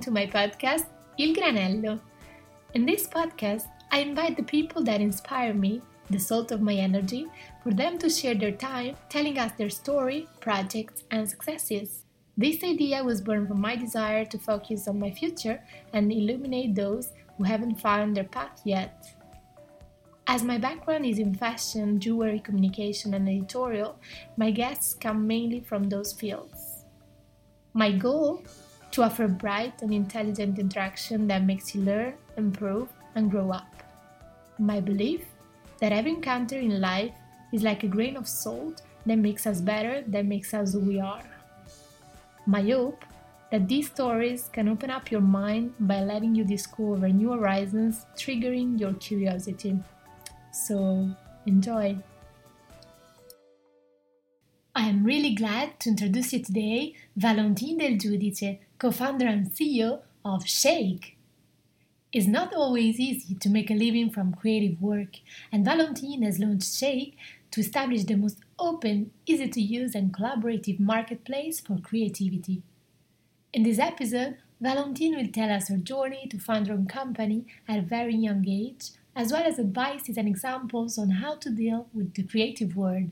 To my podcast, Il Granello. In this podcast, I invite the people that inspire me, the salt of my energy, for them to share their time telling us their story, projects, and successes. This idea was born from my desire to focus on my future and illuminate those who haven't found their path yet. As my background is in fashion, jewelry, communication, and editorial, my guests come mainly from those fields. My goal? To offer bright and intelligent interaction that makes you learn, improve, and grow up. My belief? That every encounter in life is like a grain of salt that makes us better, that makes us who we are. My hope? That these stories can open up your mind by letting you discover new horizons, triggering your curiosity. So, enjoy! I am really glad to introduce you today Valentine Del Giudice, co-founder and CEO of SSSHAKE. It's not always easy to make a living from creative work, and Valentine has launched SSSHAKE to establish the most open, easy to use, and collaborative marketplace for creativity. In this episode, Valentine will tell us her journey to found her own company at a very young age, as well as advices and examples on how to deal with the creative world.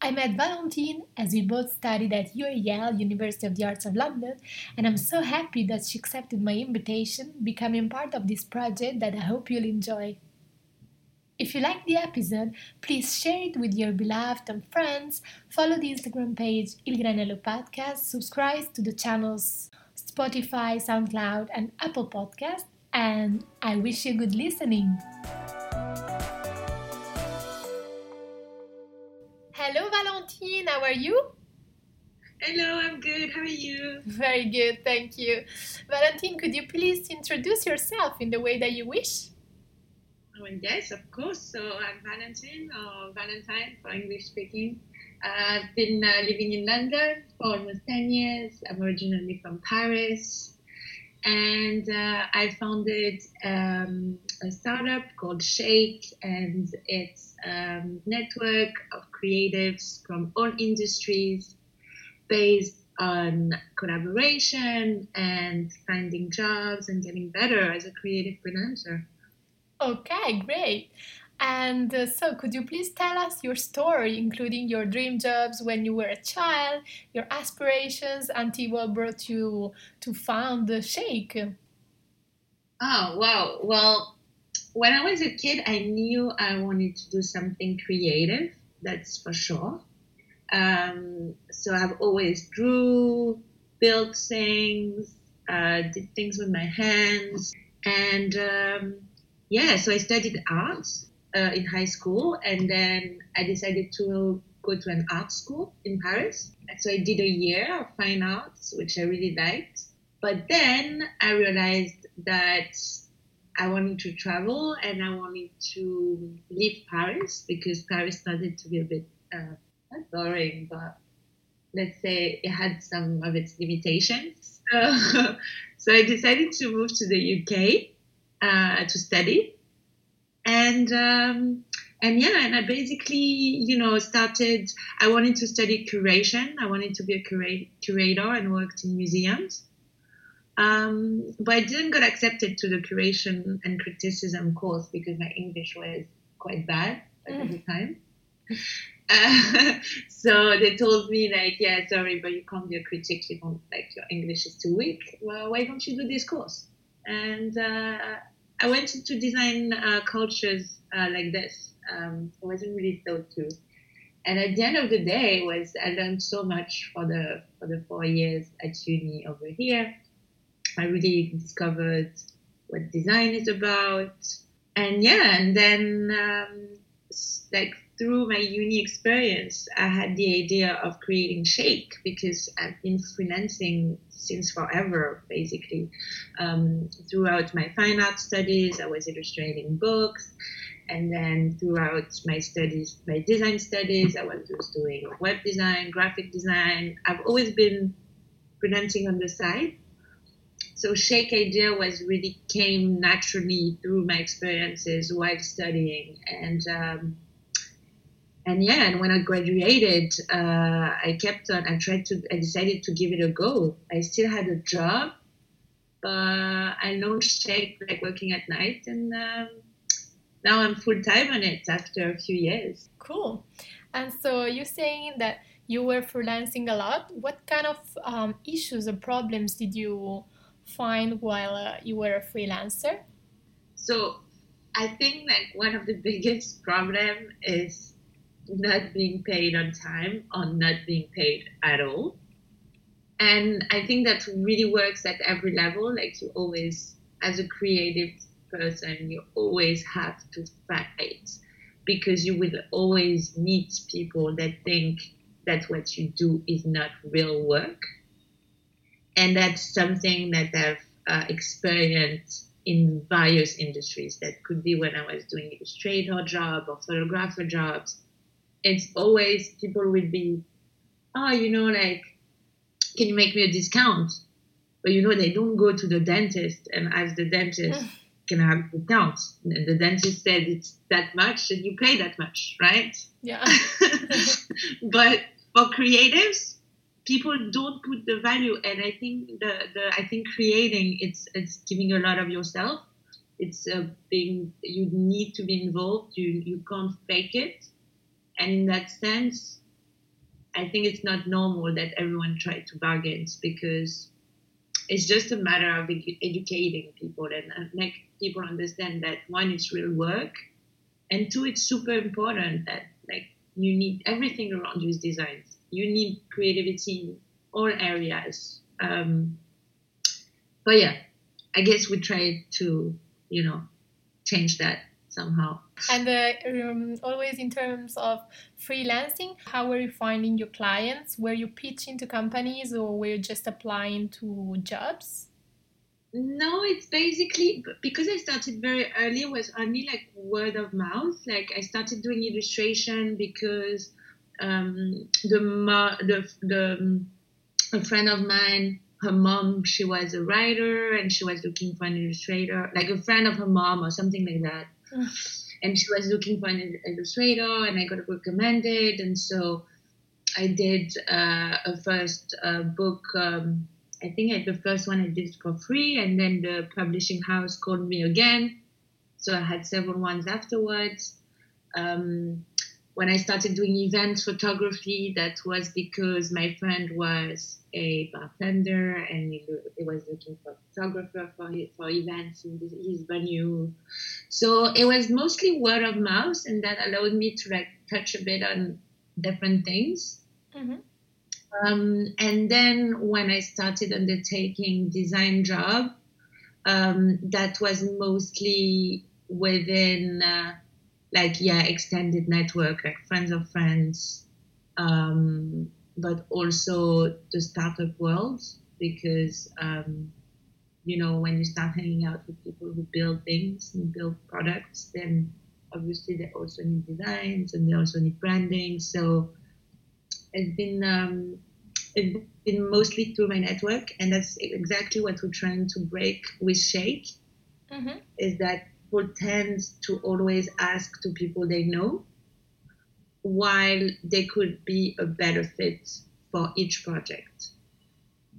I met Valentine as we both studied at UAL, University of the Arts of London, and I'm so happy that she accepted my invitation, becoming part of this project that I hope you'll enjoy. If you like the episode, please share it with your beloved and friends, follow the Instagram page Il Granello Podcast, subscribe to the channels Spotify, SoundCloud, and Apple Podcast, and I wish you good listening. Valentine. How are you? Hello, I'm good. How are you? Very good, thank you. Valentine, could you please introduce yourself in the way that you wish? Oh, yes, of course. So I'm Valentine, or Valentine for English speaking. I've been uh, living in London for almost 10 years. I'm originally from Paris and uh, I founded um, a startup called SSSHAKE, and it's a network of creatives from all industries based on collaboration and finding jobs and getting better as a creative freelancer. Okay, great. And uh, so, could you please tell us your story, including your dream jobs when you were a child, your aspirations, until what brought you to found the SSSHAKE? Oh, wow. Well, when I was a kid, I knew I wanted to do something creative, that's for sure. Um, so I've always drew, built things, uh, did things with my hands. And um, yeah, so I studied arts uh, in high school, and then I decided to go to an art school in Paris. So I did a year of fine arts, which I really liked. But then I realized that I wanted to travel and I wanted to leave Paris because Paris started to be a bit uh, not boring, but let's say it had some of its limitations. So, so I decided to move to the UK uh, to study and um, and yeah, and I basically, you know, started. I wanted to study curation. I wanted to be a cura- curator and worked in museums. Um, but I didn't get accepted to the curation and criticism course because my English was quite bad at mm. the time. Uh, so they told me like, yeah, sorry, but you can't be a critic. You don't like your English is too weak. Well, why don't you do this course? And uh, I went to design uh, cultures uh, like this. Um, I wasn't really thought to. And at the end of the day, was I learned so much for the for the four years at uni over here. I really discovered what design is about, and yeah, and then um, like through my uni experience, I had the idea of creating SSSHAKE because I've been freelancing since forever, basically. Um, throughout my fine art studies, I was illustrating books. And then throughout my studies, my design studies, I was just doing web design, graphic design. I've always been freelancing on the side. So SSSHAKE idea was really came naturally through my experiences while studying. And um, and yeah, and when I graduated, uh, I kept on. I tried to. I decided to give it a go. I still had a job, but I launched SSSHAKE like working at night, and um, now I'm full time on it after a few years. Cool. And so you're saying that you were freelancing a lot. What kind of um, issues or problems did you find while uh, you were a freelancer? So I think like one of the biggest problem is not being paid on time or not being paid at all. And I think that really works at every level. Like you always, as a creative person, you always have to fight because you will always meet people that think that what you do is not real work. And that's something that I've uh, experienced in various industries. That could be when I was doing a illustrator job or photographer jobs it's always people will be, oh, you know, like, can you make me a discount? But you know, they don't go to the dentist and ask the dentist, can I have a discount? And the dentist said it's that much and you pay that much, right? Yeah. but for creatives, people don't put the value and I think the, the I think creating it's it's giving a lot of yourself. It's uh, being you need to be involved. You you can't fake it and in that sense, I think it's not normal that everyone tries to bargain because it's just a matter of educating people and make people understand that one, it's real work, and two, it's super important that like you need everything around you is design. You need creativity in all areas. Um, but yeah, I guess we try to you know change that somehow. And uh, um, always in terms of freelancing, how were you finding your clients? Were you pitching to companies or were you just applying to jobs? No, it's basically because I started very early. It was only like word of mouth. Like I started doing illustration because um, the the the um, a friend of mine her mom she was a writer and she was looking for an illustrator like a friend of her mom or something like that and she was looking for an illustrator, and I got recommended, and so I did uh, a first uh, book. Um, I think I, the first one I did for free, and then the publishing house called me again. So I had several ones afterwards. Um, when I started doing event photography, that was because my friend was a bartender and he, he was looking for a photographer for, his, for events in his venue. So it was mostly word of mouth, and that allowed me to like touch a bit on different things. Mm-hmm. Um, and then when I started undertaking design job, um, that was mostly within. Uh, like yeah extended network like friends of friends um, but also the startup world because um, you know when you start hanging out with people who build things and build products then obviously they also need designs and they also need branding so it's been um, it's been mostly through my network and that's exactly what we're trying to break with SSSHAKE mm-hmm. is that people tend to always ask to people they know, while they could be a better fit for each project.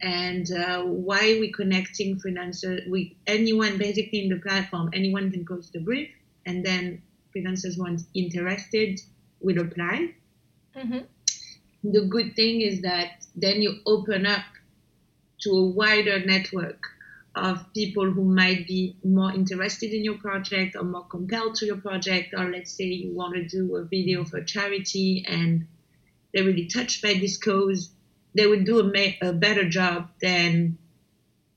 And uh, why we connecting freelancers? We anyone basically in the platform, anyone can post a brief, and then freelancers once interested will apply. Mm-hmm. The good thing is that then you open up to a wider network of people who might be more interested in your project or more compelled to your project, or let's say you want to do a video for charity and they're really touched by this cause, they would do a, ma- a better job than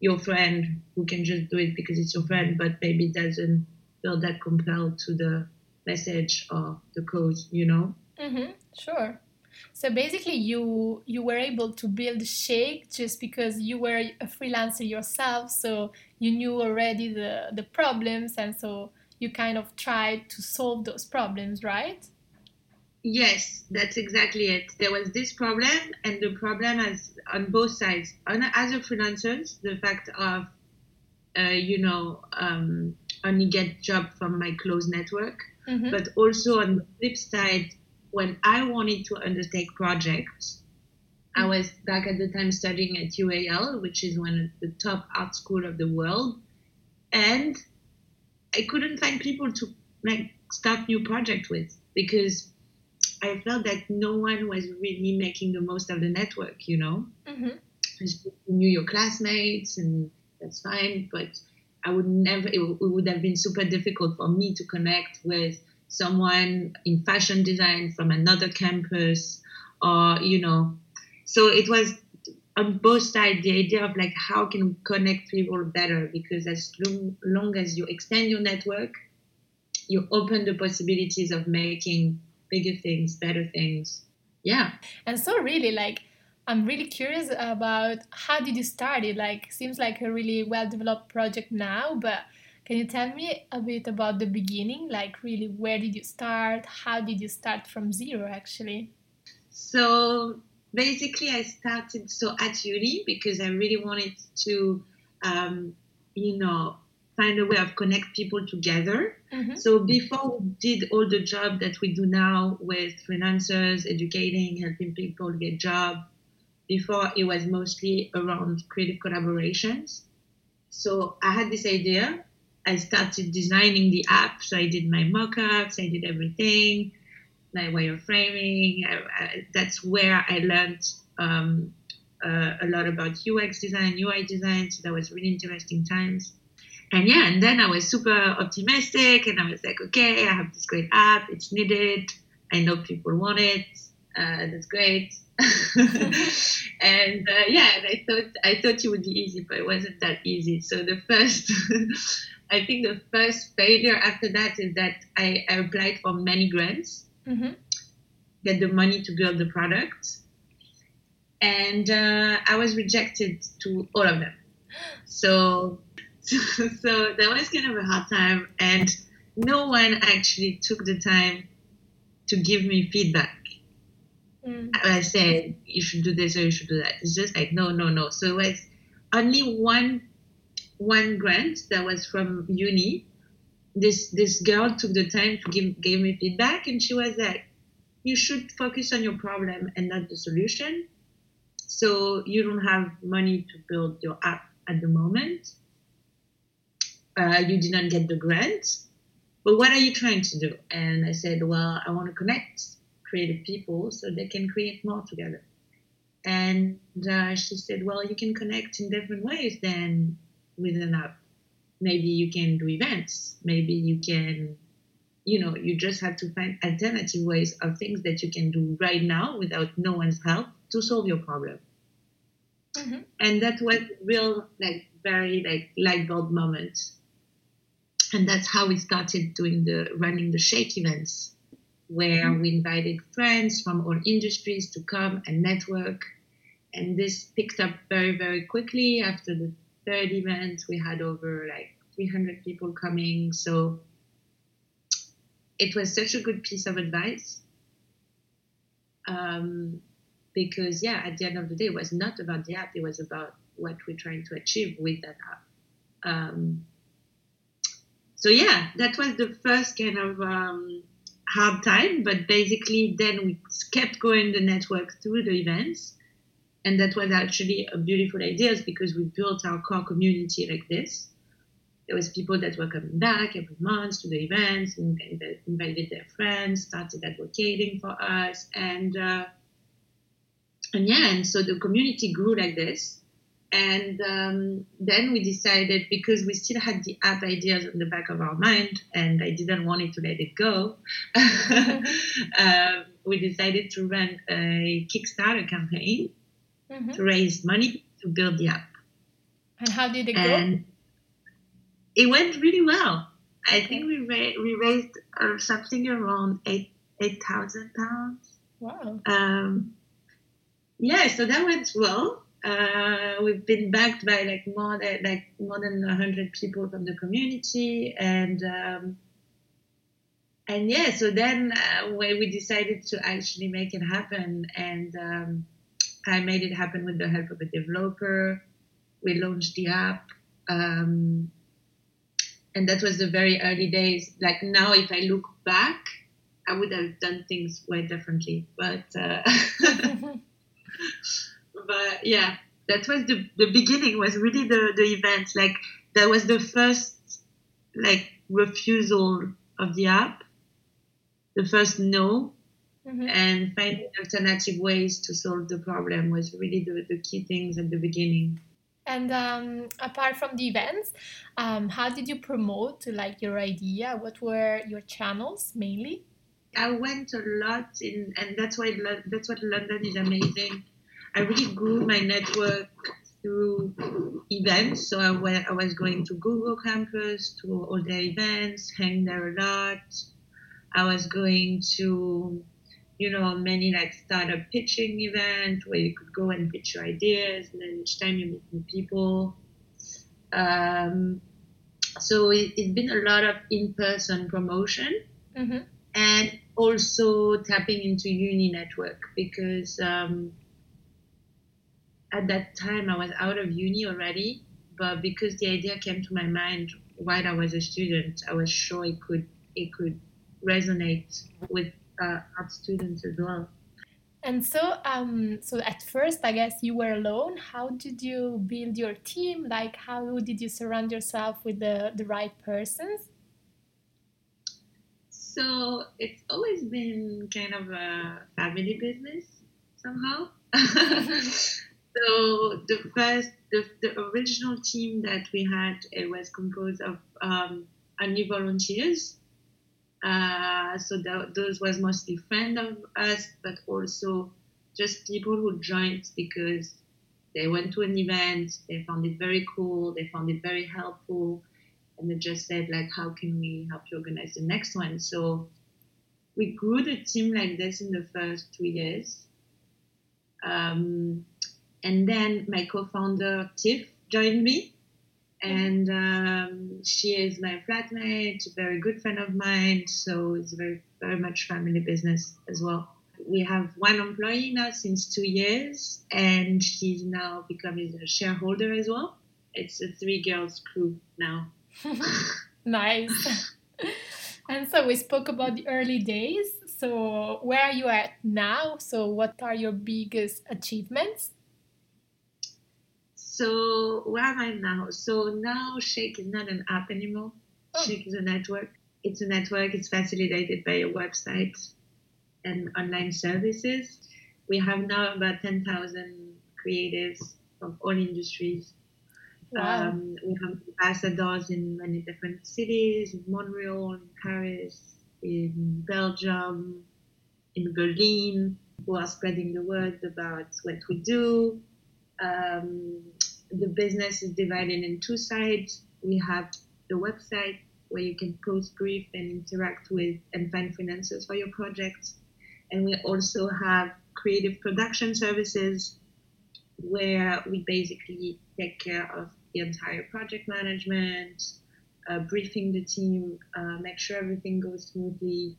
your friend who can just do it because it's your friend, but maybe doesn't feel that compelled to the message or the cause, you know? Mm-hmm, sure. So basically, you you were able to build SSSHAKE just because you were a freelancer yourself, so you knew already the the problems, and so you kind of tried to solve those problems, right? Yes, that's exactly it. There was this problem, and the problem is on both sides. On, as a freelancer, the fact of uh, you know um, only get job from my close network, mm-hmm. but also on the flip side, when I wanted to undertake projects, I was back at the time studying at UAL, which is one of the top art school of the world, and I couldn't find people to like start new project with because I felt that no one was really making the most of the network, you know. Mm-hmm. You knew your classmates, and that's fine, but I would never, it, it would have been super difficult for me to connect with someone in fashion design from another campus, or, you know, so it was on both sides the idea of like how can we connect people better because as long, long as you extend your network you open the possibilities of making bigger things, better things. Yeah. And so really like I'm really curious about how did you start it? Like seems like a really well developed project now, but can you tell me a bit about the beginning? Like really where did you start? How did you start from zero actually? So basically I started so at uni because I really wanted to um, you know find a way of connect people together. Mm-hmm. So before we did all the job that we do now with freelancers, educating, helping people get job, before it was mostly around creative collaborations. So I had this idea. I started designing the app. So I did my mock-ups, I did everything, my wireframing. I, I, that's where I learned um, uh, a lot about UX design, UI design. So that was really interesting times and yeah, and then I was super optimistic, and I was like, okay, I have this great app, it's needed, I know people want it, uh, that's great. and uh, yeah, and I thought I thought it would be easy, but it wasn't that easy. So the first, I think the first failure after that is that I, I applied for many grants, mm-hmm. get the money to build the product, and uh, I was rejected to all of them. So so that was kind of a hard time, and no one actually took the time to give me feedback. Mm. I said you should do this or you should do that. It's just like no, no, no. So it was only one one grant that was from uni. This this girl took the time to give gave me feedback, and she was like, "You should focus on your problem and not the solution." So you don't have money to build your app at the moment uh, you didn't get the grant, but what are you trying to do? And I said, well, I want to connect creative people so they can create more together. And uh, she said, well, you can connect in different ways than with an app. Maybe you can do events. Maybe you can, you know, you just have to find alternative ways of things that you can do right now without no one's help to solve your problem. Mm-hmm. And that was real, like, very like light bulb moment and that's how we started doing the running the SSSHAKE events where mm-hmm. we invited friends from all industries to come and network. And this picked up very very quickly. After the third event we had over like 300 people coming. So it was such a good piece of advice um, because yeah at the end of the day it was not about the app. It was about what we're trying to achieve with that app. Um, so yeah, that was the first kind of um, hard time. But basically, then we kept going the network through the events, and that was actually a beautiful idea because we built our core community like this. There was people that were coming back every month to the events, and, invited their friends, started advocating for us, and uh, and yeah, and so the community grew like this and um, then we decided because we still had the app ideas in the back of our mind, and I didn't want it to let it go. um, we decided to run a Kickstarter campaign mm-hmm. to raise money to build the app. And how did it and go? It went really well. I think we ra- we raised uh, something around eight eight thousand pounds. Wow. Um, yeah, so that went well. Uh, we've been backed by like more than like more than hundred people from the community, and um, and yeah. So then uh, when we decided to actually make it happen, and um, I made it happen with the help of a developer. We launched the app. Um, and that was the very early days. Like now, if I look back, I would have done things way differently. But uh, but yeah, that was the the beginning. Was really the the event. Like that was the first like refusal of the app, the first no, mm-hmm. and finding alternative ways to solve the problem was really the, the key things at the beginning. And um, apart from the events, um, how did you promote like your idea? What were your channels mainly? I went a lot in, and that's why that's what London is amazing. I really grew my network through events. So I, went, I was going to Google Campus to all their events, hang there a lot. I was going to, you know, many like startup pitching events where you could go and pitch your ideas, and then each time you meet new people. Um, so it, has been a lot of in-person promotion. Mm-hmm. And also tapping into uni network because um, at that time I was out of uni already, but because the idea came to my mind while I was a student, I was sure it could it could resonate with uh, art students as well. And so, um, so at first, I guess you were alone. How did you build your team? Like, how did you surround yourself with the, the right persons? So it's always been kind of a family business somehow. So the first, the, the original team that we had, it was composed of um, new volunteers. Uh, so those was mostly friends of us, but also just people who joined because they went to an event, they found it very cool, they found it very helpful, and they just said like, how can we help you organize the next one? So we grew the team like this in the first two years. Um, and then my co-founder Tiff joined me, and um, she is my flatmate, a very good friend of mine. So it's very very much family business as well. We have one employee now since two years, and she's now becoming a shareholder as well. It's a three girls crew now. nice. and so we spoke about the early days. So where are you at now? So what are your biggest achievements? So where am I now? So now SSSHAKE is not an app anymore. Oh. SSSHAKE is a network. It's a network. It's facilitated by a website and online services. We have now about 10,000 creatives from all industries. Wow. Um, we have ambassadors in many different cities, in Montreal, in Paris, in Belgium, in Berlin, who are spreading the word about what we do. Um, the business is divided in two sides. We have the website where you can post brief and interact with and find finances for your projects. And we also have creative production services where we basically take care of the entire project management, uh, briefing the team, uh, make sure everything goes smoothly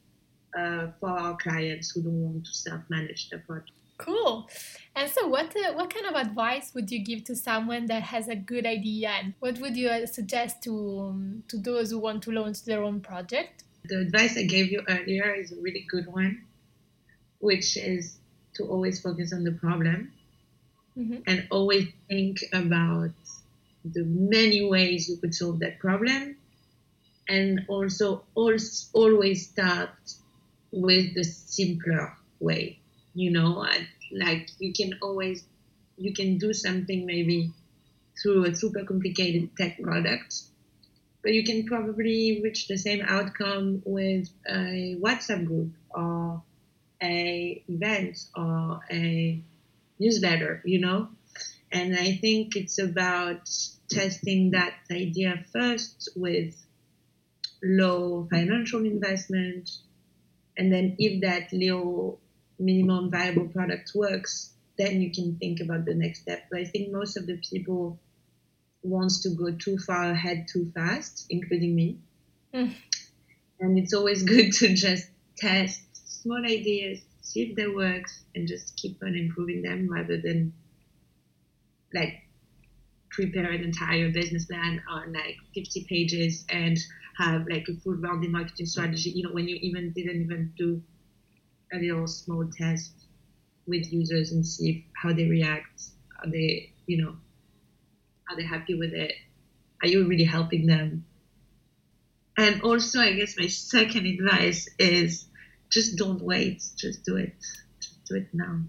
uh, for our clients who don't want to self-manage the project. Cool. And so, what uh, what kind of advice would you give to someone that has a good idea, and what would you uh, suggest to um, to those who want to launch their own project? The advice I gave you earlier is a really good one, which is to always focus on the problem mm-hmm. and always think about the many ways you could solve that problem, and also always start with the simpler way you know like you can always you can do something maybe through a super complicated tech product but you can probably reach the same outcome with a whatsapp group or a event or a newsletter you know? And i think it's about testing that idea first with low financial investment and then if that low minimum viable product works, then you can think about the next step. But I think most of the people wants to go too far ahead too fast, including me. Mm. And it's always good to just test small ideas, see if they work, and just keep on improving them rather than like prepare an entire business plan on like 50 pages and have like a full rounded marketing strategy. You know, when you even didn't even do a little small test with users and see how they react. Are they, you know, are they happy with it? Are you really helping them? And also, I guess my second advice is just don't wait. Just do it. Just do it now.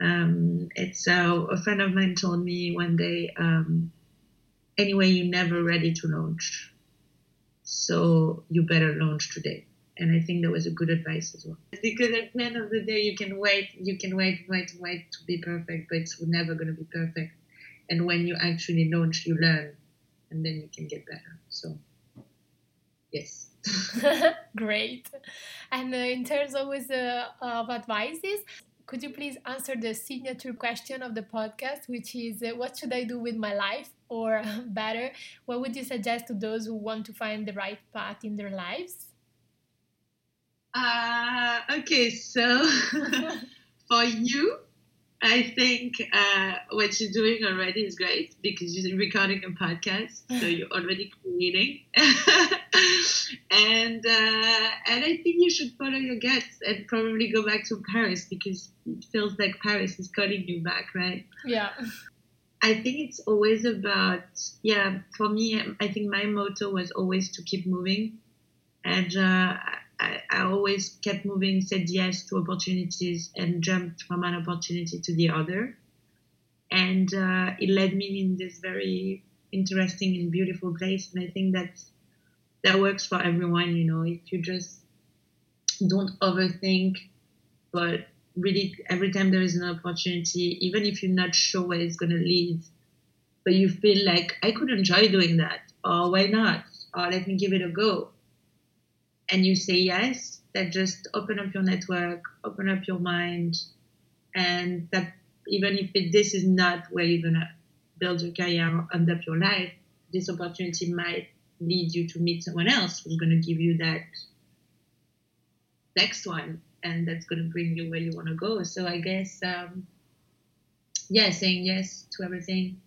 Um, it's uh, a friend of mine told me one day. Um, anyway, you're never ready to launch, so you better launch today. And I think that was a good advice as well. Because at the end of the day, you can wait, you can wait, wait, wait to be perfect, but it's never going to be perfect. And when you actually launch, you learn, and then you can get better. So, yes. Great. And uh, in terms always uh, of advices, could you please answer the signature question of the podcast, which is uh, what should I do with my life? Or better, what would you suggest to those who want to find the right path in their lives? Uh, okay, so for you, I think uh, what you're doing already is great because you're recording a podcast, so you're already creating. and uh, and I think you should follow your guts and probably go back to Paris because it feels like Paris is calling you back, right? Yeah. I think it's always about yeah. For me, I think my motto was always to keep moving, and uh, I, I always kept moving, said yes to opportunities, and jumped from an opportunity to the other. And uh, it led me in this very interesting and beautiful place. And I think that that works for everyone. You know, if you just don't overthink, but really every time there is an opportunity, even if you're not sure where it's going to lead, but you feel like I could enjoy doing that, or why not, or let me give it a go and you say yes, that just open up your network, open up your mind, and that even if it, this is not where you're gonna build your career or end up your life, this opportunity might lead you to meet someone else who's gonna give you that next one, and that's gonna bring you where you want to go. So I guess, um, yeah, saying yes to everything.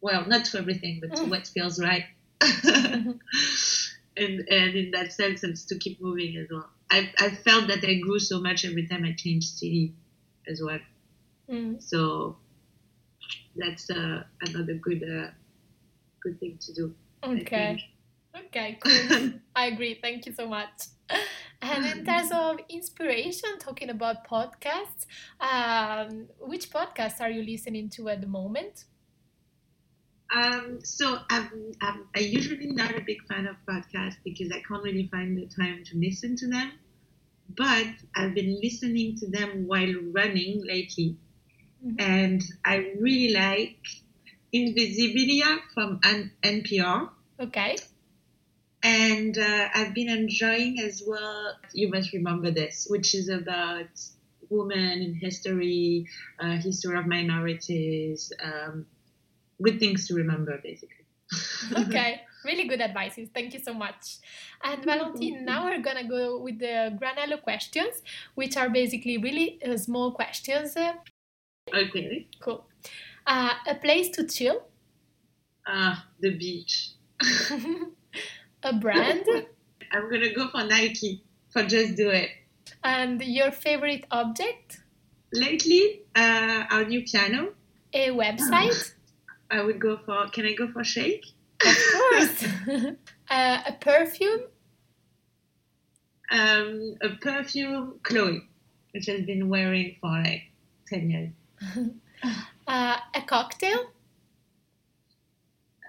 Well, not to everything, but to what feels right. and and in that sense, it's to keep moving as well. I I felt that I grew so much every time I changed city, as well. Mm. So that's uh, another good uh, good thing to do. Okay. Okay, cool. I agree. Thank you so much. And in terms of inspiration, talking about podcasts, um, which podcasts are you listening to at the moment? Um, so I'm, I'm, I'm usually not a big fan of podcasts because I can't really find the time to listen to them. But I've been listening to them while running lately, Mhm. and I really like Invisibilia from N- NPR. Okay. And uh, I've been enjoying as well. You must remember this, which is about women in history, uh, history of minorities, um, good things to remember, basically. Okay. Really good advices. Thank you so much. And Valentine, now we're gonna go with the Granello questions, which are basically really uh, small questions. Uh, okay. cool. Uh, a place to chill, Ah, the beach. a brand, I'm gonna go for Nike for just do it. and your favorite object, Lately, uh, our new piano. a website, I would go for. Can I go for a SSSHAKE? of course, uh, a perfume, Um, a perfume, Chloe, which I've been wearing for like ten years. uh, a cocktail,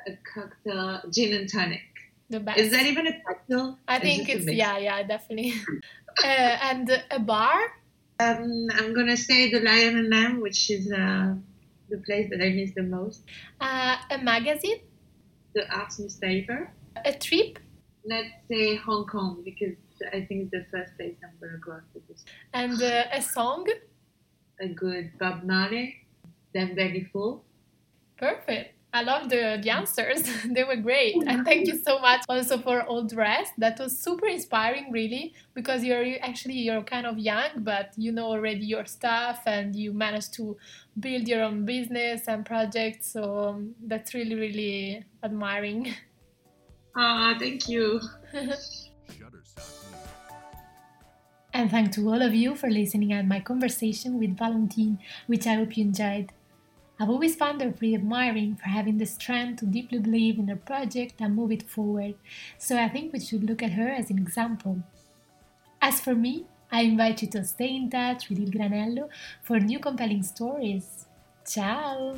A cocktail, gin and tonic. the best. Is that even a cocktail? I think it's yeah, yeah, definitely. uh, and a bar, Um, I'm gonna say the Lion and Lamb, which is uh, the place that I miss the most. uh, a magazine, The arts newspaper. a trip, Let's say Hong Kong because I think it's the first place I'm gonna go after this. and uh, a song. A good Bob Marley, Them Belly Full. Perfect. I love the, the answers. they were great. And thank you so much also for all the rest. That was super inspiring, really, because you're actually you're kind of young, but you know already your stuff and you managed to build your own business and projects. So um, that's really, really admiring. Ah, uh, thank you. and thank to all of you for listening at my conversation with Valentine, which I hope you enjoyed. I've always found her pretty admiring for having the strength to deeply believe in her project and move it forward, so I think we should look at her as an example. As for me, I invite you to stay in touch with Il Granello for new compelling stories. Ciao!